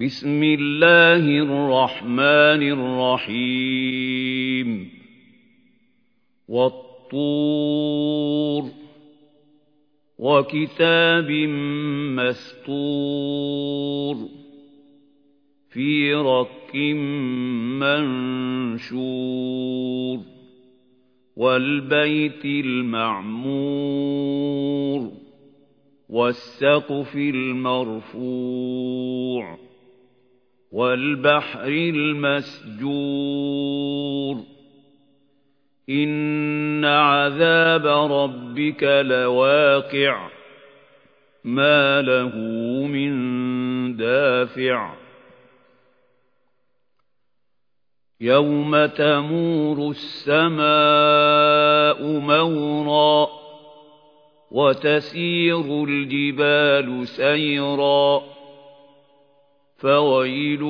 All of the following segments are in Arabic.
بسم الله الرحمن الرحيم. والطور. وكتاب مستور. في رك منشور. والبيت المعمور. والسقف المرفوع. والبحر المسجور. إن عذاب ربك لواقع ما له من دافع. يوم تمور السماء مورا وتسير الجبال سيرا. فويل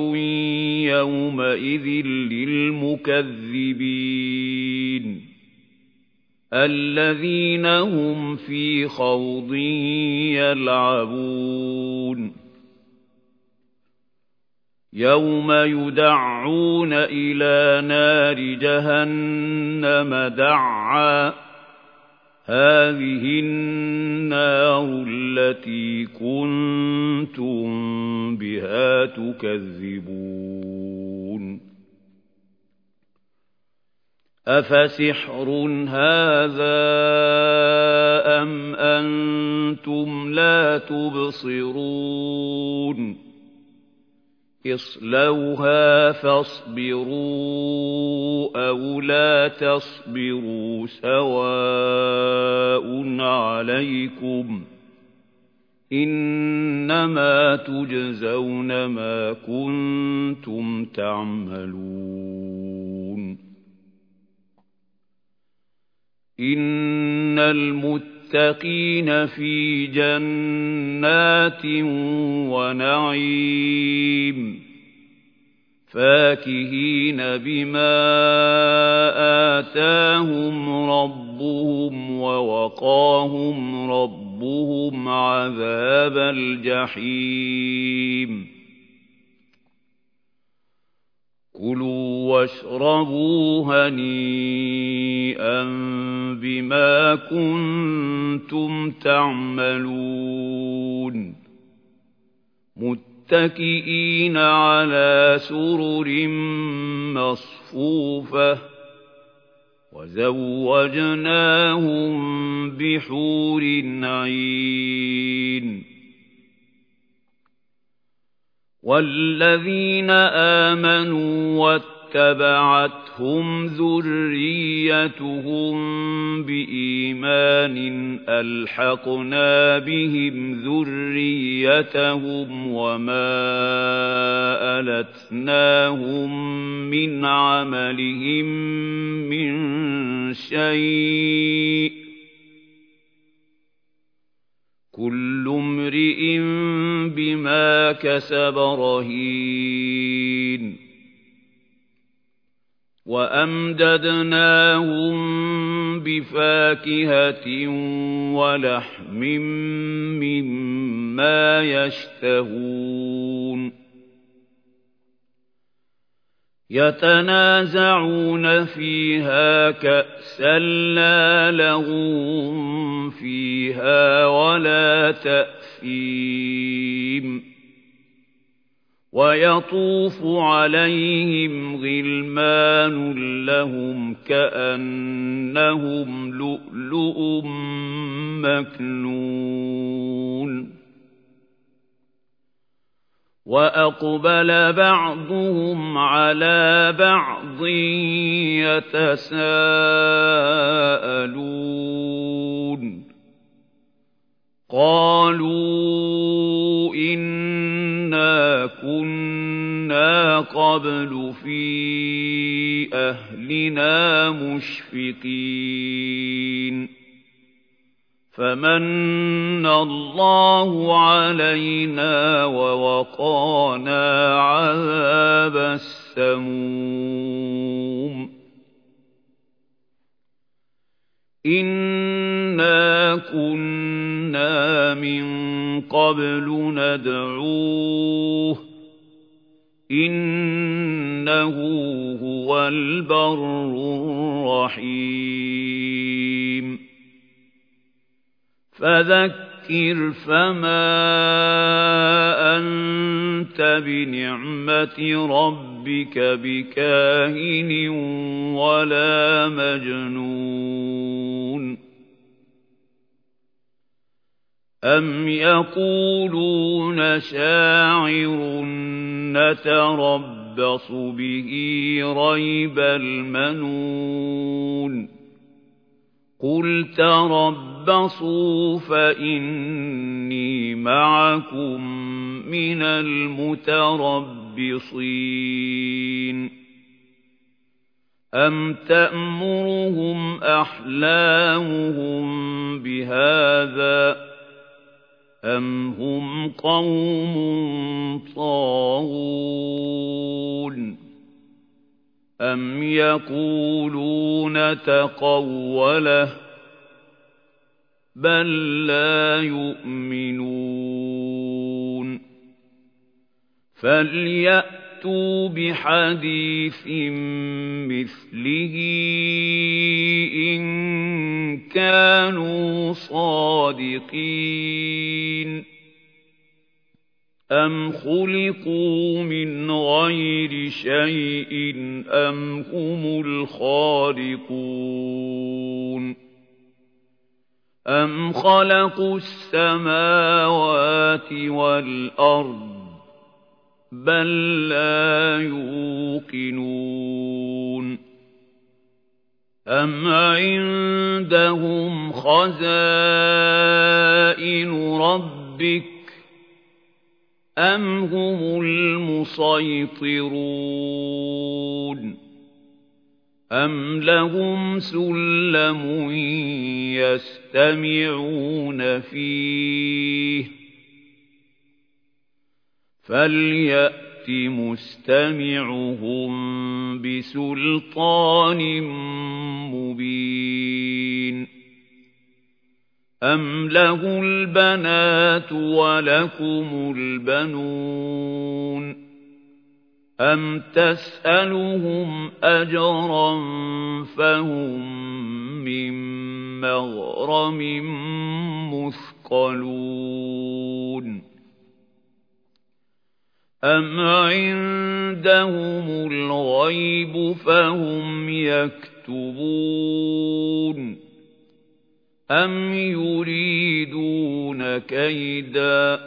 يومئذ للمكذبين الذين هم في خوض يلعبون يوم يدعون إلى نار جهنم دعا هذه النار التي كنتم بها تكذبون أفسحر هذا أم أنتم لا تبصرون اصلوها فاصبروا أو لا تصبروا سواء عليكم إنما تجزون ما كنتم تعملون إن المتقين في جنات ونعيم فاكهين بما آتاهم ربهم ووقاهم ربهم عذاب الجحيم. واشربوا هنيئا بما كنتم تعملون. متكئين على سرر مصفوفة. وزوجناهم بحور عين. والذين آمنوا واتبعتهم ذريتهم بإيمان ألحقنا بهم ذريتهم وما ألتناهم من عملهم من شيء. كل امرئ بما كسب رهين. وأمددناهم بفاكهة ولحم مما يشتهون. يتنازعون فيها كأسا لا لغو فيها ولا تأثيم. ويطوف عليهم غلمان لهم كأنهم لؤلؤ مكنون. وأقبل بعضهم على بعض يتساءلون. قبل في أهلنا مشفقين فمن الله علينا ووقانا عذاب السموم إنا كنا من قبل ندعوه إِنَّهُ هُوَ الْبَرُّ الرَّحِيمُ. فَذَكِّرْ فَمَا أَنتَ بِنِعْمَةِ رَبِّكَ بِكَاهِنٍ وَلَا مَجْنُونٍ. أَمْ يَقُولُونَ شَاعِرٌ نَتَرَبَّصُ بِهِ رَيْبَ الْمَنُونِ قُلْ تَرَبَّصُوا فَإِنِّي مَعَكُمْ مِنَ الْمُتَرَبِّصِينَ أَمْ تَأْمُرُهُمْ أَحْلَامُهُم بِهَٰذَا أَمْ هُمْ قَوْمٌ طَاغُونَ أَمْ يَقُولُونَ تَقَوَّلَهُ بَل لَّا يُؤْمِنُونَ فَلْيَأْتُوا بِحَدِيثٍ مِّثْلِهِ إِن كَانُوا صَادِقِينَ. أَمْ خُلِقُوا مِنْ غَيْرِ شَيْءٍ أَمْ هُمُ الْخَالِقُونَ. أَمْ خَلَقُوا السَّمَاوَاتِ وَالْأَرْضَ بَل لَّا يُوقِنُونَ أَمْ عِندَهُمْ خَزَائِنُ رَبِّكَ أَمْ هُمُ الْمُصَيْطِرُونَ أَمْ لَهُمْ سُلَّمٌ يَسْتَمِعُونَ فِيهِ فَلْيَأْتِ مُسْتَمِعُهُم بِسُلْطَانٍ مُّبِينٍ أَمْ لَهُ الْبَنَاتُ وَلَكُمُ الْبَنُونَ أَمْ تَسْأَلُهُمْ أَجْرًا فَهُم مِّن مَّغْرَمٍ مُّثْقَلُونَ أَمْ عِندَهُمُ الْغَيْبُ فَهُمْ يَكْتُبُونَ أَمْ يُرِيدُونَ كَيْدًا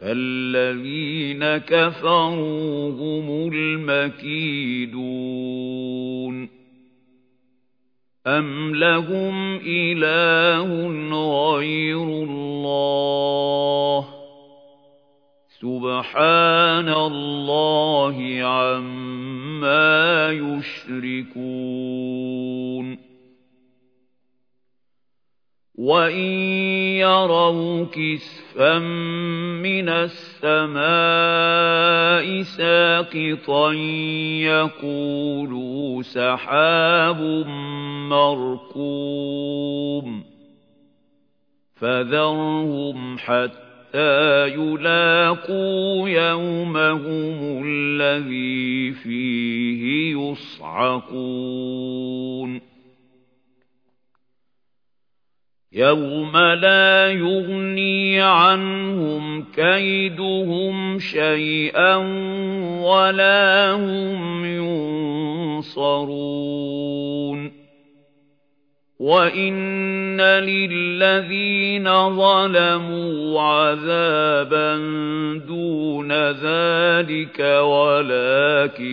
فَالَّذِينَ كَفَرُوا هُمُ الْمَكِيدُونَ أَمْ لَهُمْ إِلَٰهٌ غَيْرُ اللَّهِ سُبْحَانَ اللَّهِ عَمَّا يُشْرِكُونَ وَإِن يَرَوْا كِسْفًا مِّنَ السَّمَاءِ سَاقِطًا يَقُولُوا سَحَابٌ مَّرْكُومٌ فَذَرْهُمْ حَتَّىٰ يُلَاقُوا يَوْمَهُمُ الَّذِي فِيهِ يُصْعَقُونَ يَوْمَ لَا يُغْنِي عَنْهُمْ كَيْدُهُمْ شَيْئًا وَلَا هُمْ يُنصَرُونَ وَإِنَّ لِلَّذِينَ ظَلَمُوا عَذَابًا دُونَ ذَلِكَ وَلَكِنَّ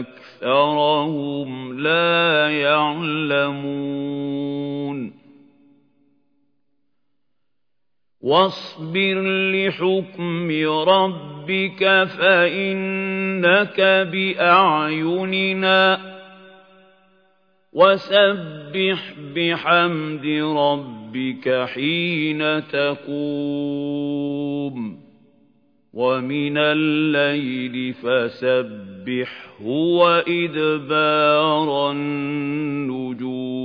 أَكْثَرَهُمْ لَا يَعْلَمُونَ وَاصْبِرْ لِحُكْمِ رَبِّكَ فَإِنَّكَ بِأَعْيُنِنَا وَسَبِّحْ بِحَمْدِ رَبِّكَ حِينَ تَقُومُ وَمِنَ اللَّيْلِ فَسَبِّحْهُ وَإِدْبَارَ النُّجُومِ